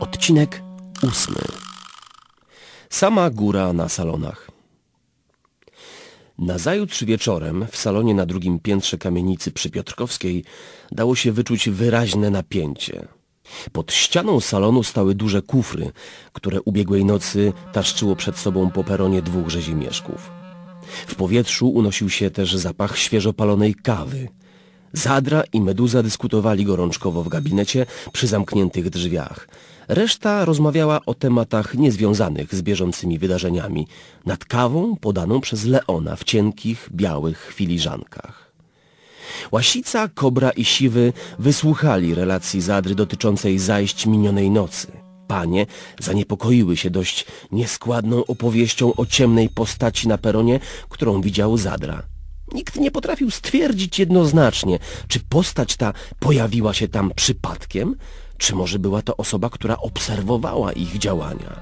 Odcinek ósmy. Sama góra na salonach. Nazajutrz wieczorem w salonie na drugim piętrze kamienicy przy Piotrkowskiej dało się wyczuć wyraźne napięcie. Pod ścianą salonu stały duże kufry, które ubiegłej nocy taszczyło przed sobą po peronie dwóch rzezimieszków. W powietrzu unosił się też zapach świeżo palonej kawy. Zadra i Meduza dyskutowali gorączkowo w gabinecie przy zamkniętych drzwiach. Reszta rozmawiała o tematach niezwiązanych z bieżącymi wydarzeniami, nad kawą podaną przez Leona w cienkich, białych filiżankach. Łasica, Kobra i Siwy wysłuchali relacji Zadry dotyczącej zajść minionej nocy. Panie zaniepokoiły się dość nieskładną opowieścią o ciemnej postaci na peronie, którą widział Zadra. Nikt nie potrafił stwierdzić jednoznacznie, czy postać ta pojawiła się tam przypadkiem, czy może była to osoba, która obserwowała ich działania.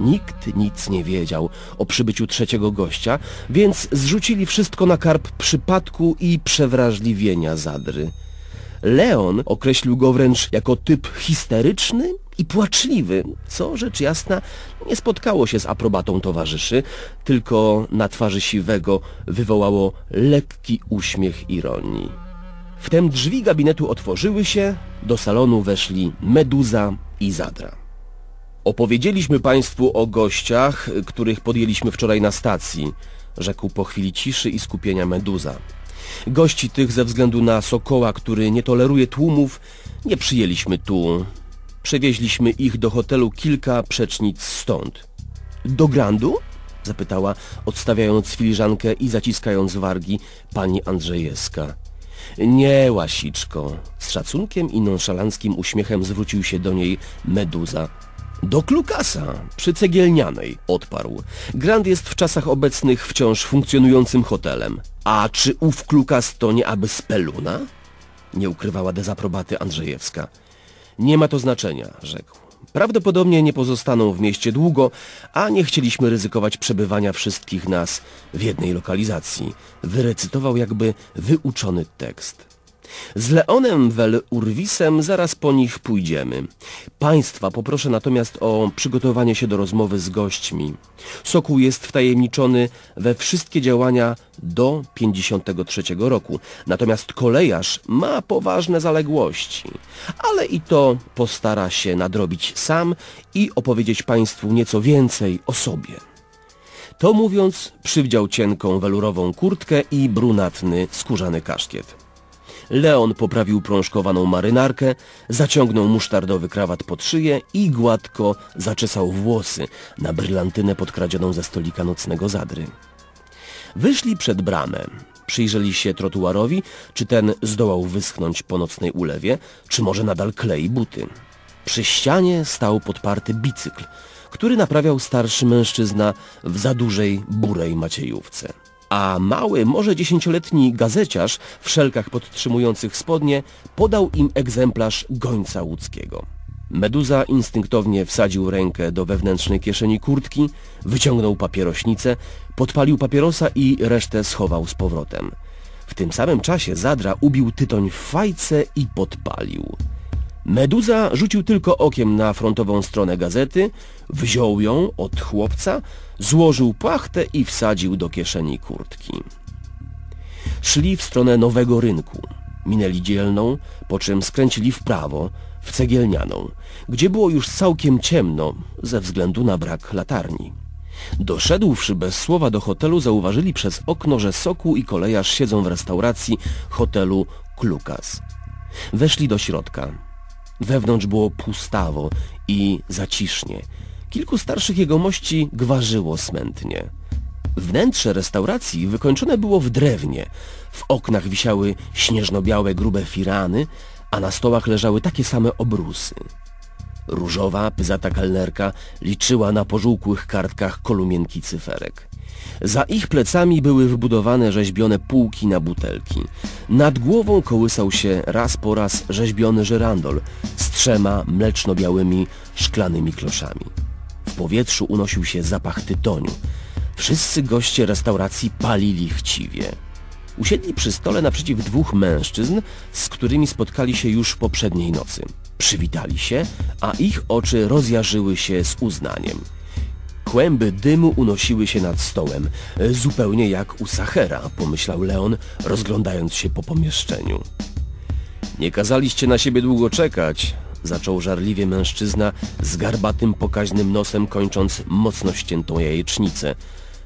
Nikt nic nie wiedział o przybyciu trzeciego gościa, więc zrzucili wszystko na karp przypadku i przewrażliwienia Zadry. Leon określił go wręcz jako typ histeryczny i płaczliwy, co rzecz jasna nie spotkało się z aprobatą towarzyszy, tylko na twarzy siwego wywołało lekki uśmiech ironii. Wtem drzwi gabinetu otworzyły się, do salonu weszli Meduza i Zadra. Opowiedzieliśmy Państwu o gościach, których podjęliśmy wczoraj na stacji, rzekł po chwili ciszy i skupienia Meduza. Gości tych ze względu na Sokoła, który nie toleruje tłumów, nie przyjęliśmy tu. Przewieźliśmy ich do hotelu kilka przecznic stąd. Do Grandu? zapytała, odstawiając filiżankę i zaciskając wargi pani Andrzejewska. Nie, łasiczko. Z szacunkiem i nonszalanckim uśmiechem zwrócił się do niej Meduza. Do Klukasa, przy Cegielnianej, odparł. Grand jest w czasach obecnych wciąż funkcjonującym hotelem. A czy ów Klukas to nie aby Speluna? Nie ukrywała dezaprobaty Andrzejewska. Nie ma to znaczenia, rzekł. Prawdopodobnie nie pozostaną w mieście długo, a nie chcieliśmy ryzykować przebywania wszystkich nas w jednej lokalizacji. Wyrecytował jakby wyuczony tekst. Z Leonem wel Urwisem zaraz po nich pójdziemy. Państwa poproszę natomiast o przygotowanie się do rozmowy z gośćmi. Sokół jest wtajemniczony we wszystkie działania do 53 roku, natomiast kolejarz ma poważne zaległości, ale i to postara się nadrobić sam i opowiedzieć Państwu nieco więcej o sobie. To mówiąc, przywdział cienką welurową kurtkę i brunatny skórzany kaszkiet. Leon poprawił prążkowaną marynarkę, zaciągnął musztardowy krawat pod szyję i gładko zaczesał włosy na brylantynę podkradzioną ze stolika nocnego zadry. Wyszli przed bramę. Przyjrzeli się trotuarowi, czy ten zdołał wyschnąć po nocnej ulewie, czy może nadal klei buty. Przy ścianie stał podparty bicykl, który naprawiał starszy mężczyzna w za dużej, burej maciejówce a mały, może dziesięcioletni gazeciarz w szelkach podtrzymujących spodnie podał im egzemplarz gońca łódzkiego. Meduza instynktownie wsadził rękę do wewnętrznej kieszeni kurtki, wyciągnął papierośnicę, podpalił papierosa i resztę schował z powrotem. W tym samym czasie Zadra ubił tytoń w fajce i podpalił. Meduza rzucił tylko okiem na frontową stronę gazety, wziął ją od chłopca, złożył płachtę i wsadził do kieszeni kurtki. Szli w stronę nowego rynku. Minęli dzielną, po czym skręcili w prawo, w cegielnianą, gdzie było już całkiem ciemno ze względu na brak latarni. Doszedłszy bez słowa do hotelu, zauważyli przez okno, że Sokół i kolejarz siedzą w restauracji hotelu Klukas. Weszli do środka. Wewnątrz było pustawo i zacisznie. Kilku starszych jegomości gwarzyło smętnie. Wnętrze restauracji wykończone było w drewnie. W oknach wisiały śnieżno-białe grube firany, a na stołach leżały takie same obrusy. Różowa, pyzata kelnerka liczyła na pożółkłych kartkach kolumienki cyferek. Za ich plecami były wybudowane rzeźbione półki na butelki. Nad głową kołysał się raz po raz rzeźbiony żerandol z trzema mleczno-białymi szklanymi kloszami. W powietrzu unosił się zapach tytoniu. Wszyscy goście restauracji palili chciwie. Usiedli przy stole naprzeciw dwóch mężczyzn, z którymi spotkali się już poprzedniej nocy. Przywitali się, a ich oczy rozjarzyły się z uznaniem. Kłęby dymu unosiły się nad stołem, zupełnie jak u Sachera, pomyślał Leon, rozglądając się po pomieszczeniu. Nie kazaliście na siebie długo czekać, zaczął żarliwie mężczyzna z garbatym, pokaźnym nosem, kończąc mocno ściętą jajecznicę.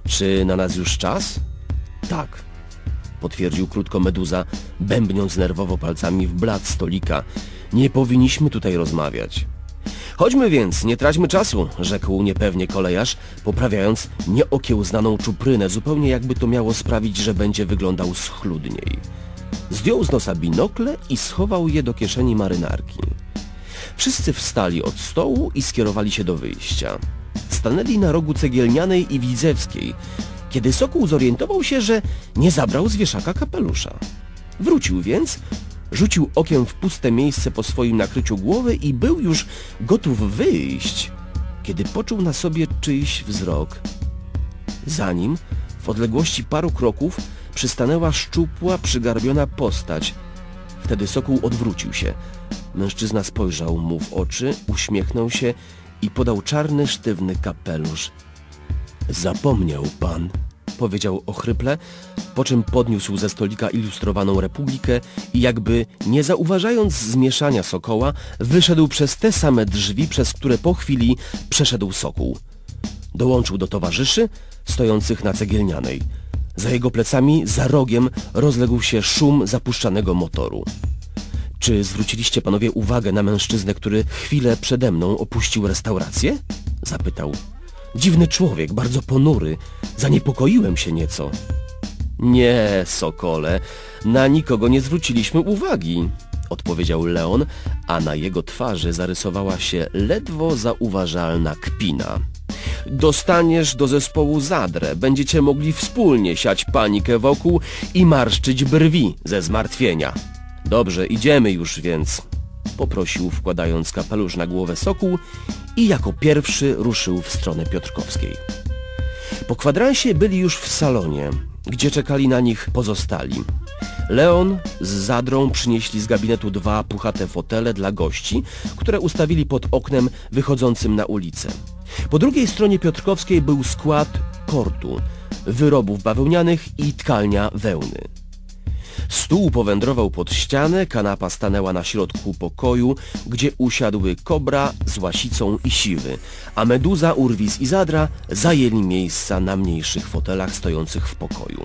Czy na nas już czas? Tak, potwierdził krótko Meduza, bębniąc nerwowo palcami w blat stolika. Nie powinniśmy tutaj rozmawiać. Chodźmy więc, nie traćmy czasu, rzekł niepewnie kolejarz, poprawiając nieokiełznaną czuprynę, zupełnie jakby to miało sprawić, że będzie wyglądał schludniej. Zdjął z nosa binokle i schował je do kieszeni marynarki. Wszyscy wstali od stołu i skierowali się do wyjścia. Stanęli na rogu cegielnianej i widzewskiej, kiedy Sokół zorientował się, że nie zabrał z wieszaka kapelusza. Wrócił więc, rzucił okiem w puste miejsce po swoim nakryciu głowy i był już gotów wyjść, kiedy poczuł na sobie czyjś wzrok. Za nim, w odległości paru kroków, przystanęła szczupła, przygarbiona postać. Wtedy Sokół odwrócił się. Mężczyzna spojrzał mu w oczy, uśmiechnął się i podał czarny, sztywny kapelusz. Zapomniał pan, powiedział ochryple, po czym podniósł ze stolika ilustrowaną Republikę i jakby nie zauważając zmieszania Sokoła, wyszedł przez te same drzwi, przez które po chwili przeszedł Sokół. Dołączył do towarzyszy stojących na cegielnianej. Za jego plecami, za rogiem, rozległ się szum zapuszczanego motoru. Czy zwróciliście panowie uwagę na mężczyznę, który chwilę przede mną opuścił restaurację? Zapytał. Dziwny człowiek, bardzo ponury. Zaniepokoiłem się nieco. Nie, Sokole, na nikogo nie zwróciliśmy uwagi, odpowiedział Leon, a na jego twarzy zarysowała się ledwo zauważalna kpina. Dostaniesz do zespołu zadrę, będziecie mogli wspólnie siać panikę wokół i marszczyć brwi ze zmartwienia. Dobrze, idziemy już więc, poprosił wkładając kapelusz na głowę Sokół i jako pierwszy ruszył w stronę Piotrkowskiej. Po kwadransie byli już w salonie, gdzie czekali na nich pozostali. Leon z Zadrą przynieśli z gabinetu dwa puchate fotele dla gości, które ustawili pod oknem wychodzącym na ulicę. Po drugiej stronie Piotrkowskiej był skład kortu, wyrobów bawełnianych i tkalnia wełny. Stół powędrował pod ścianę, kanapa stanęła na środku pokoju, gdzie usiadły Kobra z Łasicą i Siwy, a Meduza, Urwis i Zadra zajęli miejsca na mniejszych fotelach stojących w pokoju.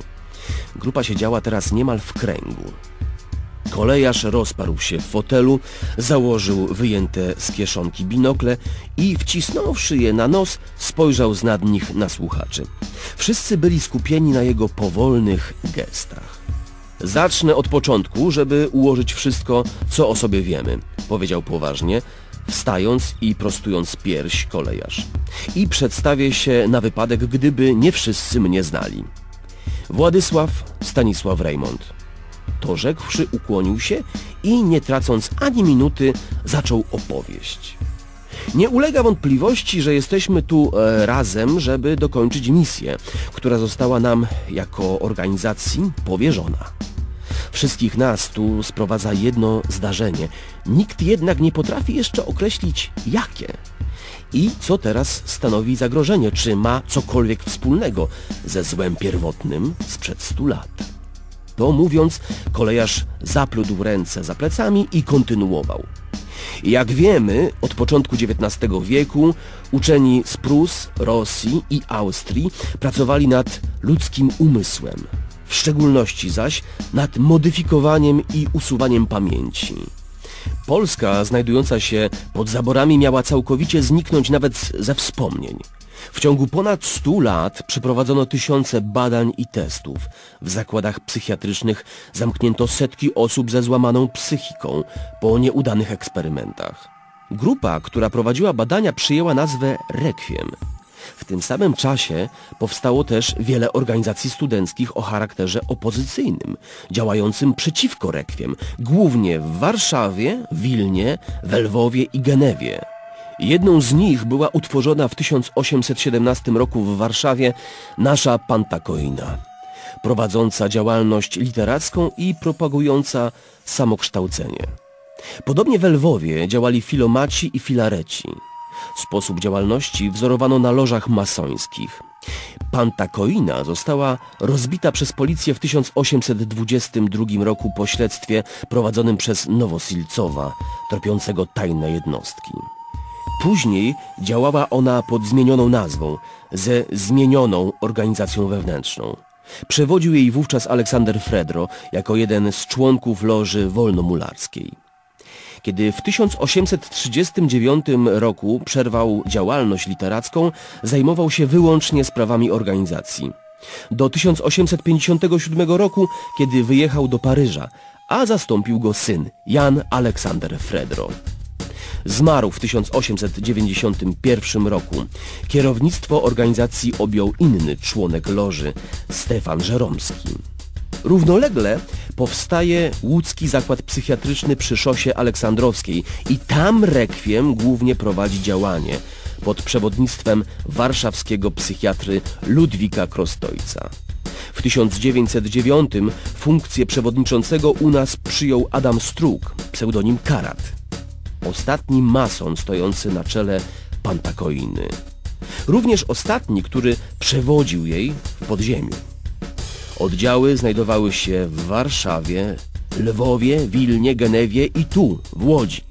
Grupa siedziała teraz niemal w kręgu. Kolejarz rozparł się w fotelu, założył wyjęte z kieszonki binokle i wcisnąwszy je na nos, spojrzał z nad nich na słuchaczy. Wszyscy byli skupieni na jego powolnych gestach. Zacznę od początku, żeby ułożyć wszystko, co o sobie wiemy, powiedział poważnie, wstając i prostując pierś kolejarz. I przedstawię się na wypadek, gdyby nie wszyscy mnie znali. Władysław Stanisław Raymond. To rzekłszy ukłonił się i nie tracąc ani minuty zaczął opowieść. Nie ulega wątpliwości, że jesteśmy tu e, razem, żeby dokończyć misję, która została nam jako organizacji powierzona. Wszystkich nas tu sprowadza jedno zdarzenie. Nikt jednak nie potrafi jeszcze określić jakie. I co teraz stanowi zagrożenie, czy ma cokolwiek wspólnego ze złem pierwotnym sprzed stu lat. To mówiąc, kolejarz zaplódł ręce za plecami i kontynuował. Jak wiemy, od początku XIX wieku uczeni z Prus, Rosji i Austrii pracowali nad ludzkim umysłem, w szczególności zaś nad modyfikowaniem i usuwaniem pamięci. Polska, znajdująca się pod zaborami, miała całkowicie zniknąć nawet ze wspomnień. W ciągu ponad 100 lat przeprowadzono tysiące badań i testów. W zakładach psychiatrycznych zamknięto setki osób ze złamaną psychiką po nieudanych eksperymentach. Grupa, która prowadziła badania przyjęła nazwę Requiem. W tym samym czasie powstało też wiele organizacji studenckich o charakterze opozycyjnym, działającym przeciwko Rekwiem, głównie w Warszawie, Wilnie, we Lwowie i Genewie. Jedną z nich była utworzona w 1817 roku w Warszawie nasza Pantakoina, prowadząca działalność literacką i propagująca samokształcenie. Podobnie we Lwowie działali filomaci i filareci. Sposób działalności wzorowano na lożach masońskich. Pantakoina została rozbita przez policję w 1822 roku po śledztwie prowadzonym przez Nowosilcowa, tropiącego tajne jednostki. Później działała ona pod zmienioną nazwą, ze zmienioną organizacją wewnętrzną. Przewodził jej wówczas Aleksander Fredro jako jeden z członków loży wolnomularskiej. Kiedy w 1839 roku przerwał działalność literacką, zajmował się wyłącznie sprawami organizacji. Do 1857 roku, kiedy wyjechał do Paryża, a zastąpił go syn Jan Aleksander Fredro. Zmarł w 1891 roku. Kierownictwo organizacji objął inny członek loży, Stefan Żeromski. Równolegle powstaje łódzki zakład psychiatryczny przy szosie aleksandrowskiej i tam rekwiem głównie prowadzi działanie pod przewodnictwem warszawskiego psychiatry Ludwika Krostojca. W 1909 funkcję przewodniczącego u nas przyjął Adam Struk, pseudonim Karat. Ostatni mason stojący na czele Pantakoiny. Również ostatni, który przewodził jej w podziemiu. Oddziały znajdowały się w Warszawie, Lwowie, Wilnie, Genewie i tu, w Łodzi.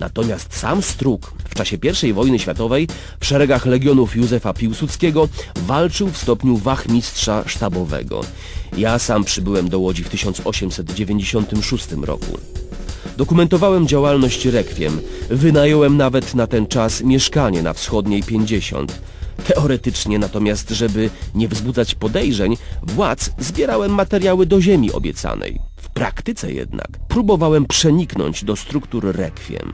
Natomiast sam Struk w czasie I wojny światowej w szeregach legionów Józefa Piłsudskiego walczył w stopniu wachmistrza sztabowego. Ja sam przybyłem do Łodzi w 1896 roku. Dokumentowałem działalność Rekwiem. Wynająłem nawet na ten czas mieszkanie na wschodniej 50. Teoretycznie natomiast, żeby nie wzbudzać podejrzeń, władz zbierałem materiały do ziemi obiecanej. W praktyce jednak próbowałem przeniknąć do struktur rekwiem.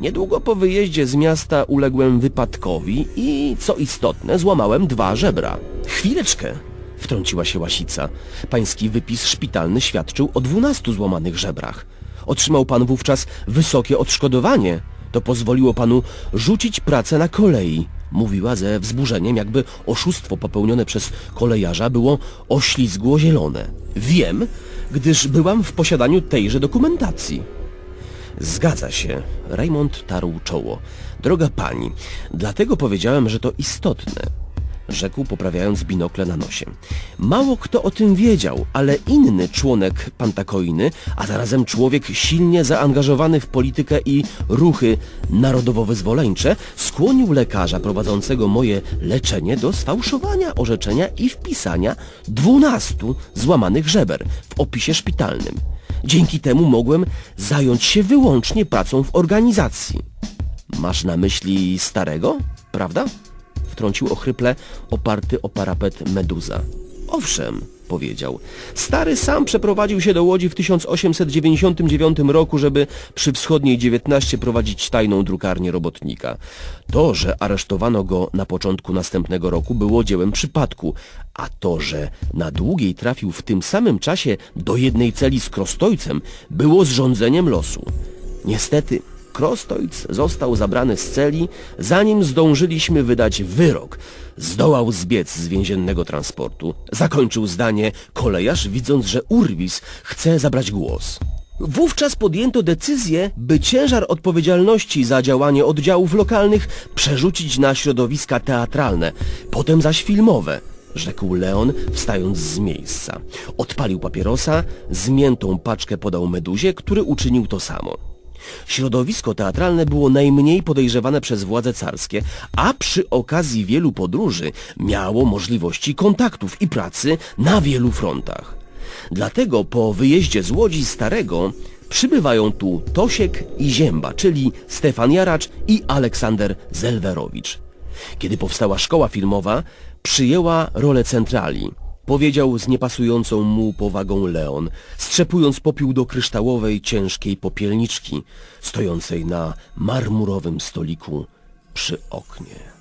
Niedługo po wyjeździe z miasta uległem wypadkowi i, co istotne, złamałem dwa żebra. Chwileczkę, wtrąciła się Łasica. Pański wypis szpitalny świadczył o dwunastu złamanych żebrach. Otrzymał pan wówczas wysokie odszkodowanie. To pozwoliło panu rzucić pracę na kolei. Mówiła ze wzburzeniem, jakby oszustwo popełnione przez kolejarza było oślizgło zielone. Wiem, gdyż byłam w posiadaniu tejże dokumentacji. Zgadza się. Raymond tarł czoło. Droga pani, dlatego powiedziałem, że to istotne rzekł poprawiając binokle na nosie. Mało kto o tym wiedział, ale inny członek Pantakoiny, a zarazem człowiek silnie zaangażowany w politykę i ruchy narodowo-wyzwoleńcze, skłonił lekarza prowadzącego moje leczenie do sfałszowania orzeczenia i wpisania dwunastu złamanych żeber w opisie szpitalnym. Dzięki temu mogłem zająć się wyłącznie pracą w organizacji. Masz na myśli starego, prawda? Wtrącił ochryple, oparty o parapet Meduza. Owszem, powiedział. Stary sam przeprowadził się do Łodzi w 1899 roku, żeby przy wschodniej 19 prowadzić tajną drukarnię robotnika. To, że aresztowano go na początku następnego roku było dziełem przypadku, a to, że na długiej trafił w tym samym czasie do jednej celi z Krostojcem, było zrządzeniem losu. Niestety, Krostojc został zabrany z celi, zanim zdążyliśmy wydać wyrok. Zdołał zbiec z więziennego transportu. Zakończył zdanie kolejarz, widząc, że Urwis chce zabrać głos. Wówczas podjęto decyzję, by ciężar odpowiedzialności za działanie oddziałów lokalnych przerzucić na środowiska teatralne, potem zaś filmowe, rzekł Leon, wstając z miejsca. Odpalił papierosa, zmiętą paczkę podał Meduzie, który uczynił to samo. Środowisko teatralne było najmniej podejrzewane przez władze carskie, a przy okazji wielu podróży miało możliwości kontaktów i pracy na wielu frontach. Dlatego po wyjeździe z Łodzi Starego przybywają tu Tosiek i Zięba, czyli Stefan Jaracz i Aleksander Zelwerowicz. Kiedy powstała szkoła filmowa, przyjęła rolę centrali – Powiedział z niepasującą mu powagą Leon, strzepując popiół do kryształowej, ciężkiej popielniczki, stojącej na marmurowym stoliku przy oknie.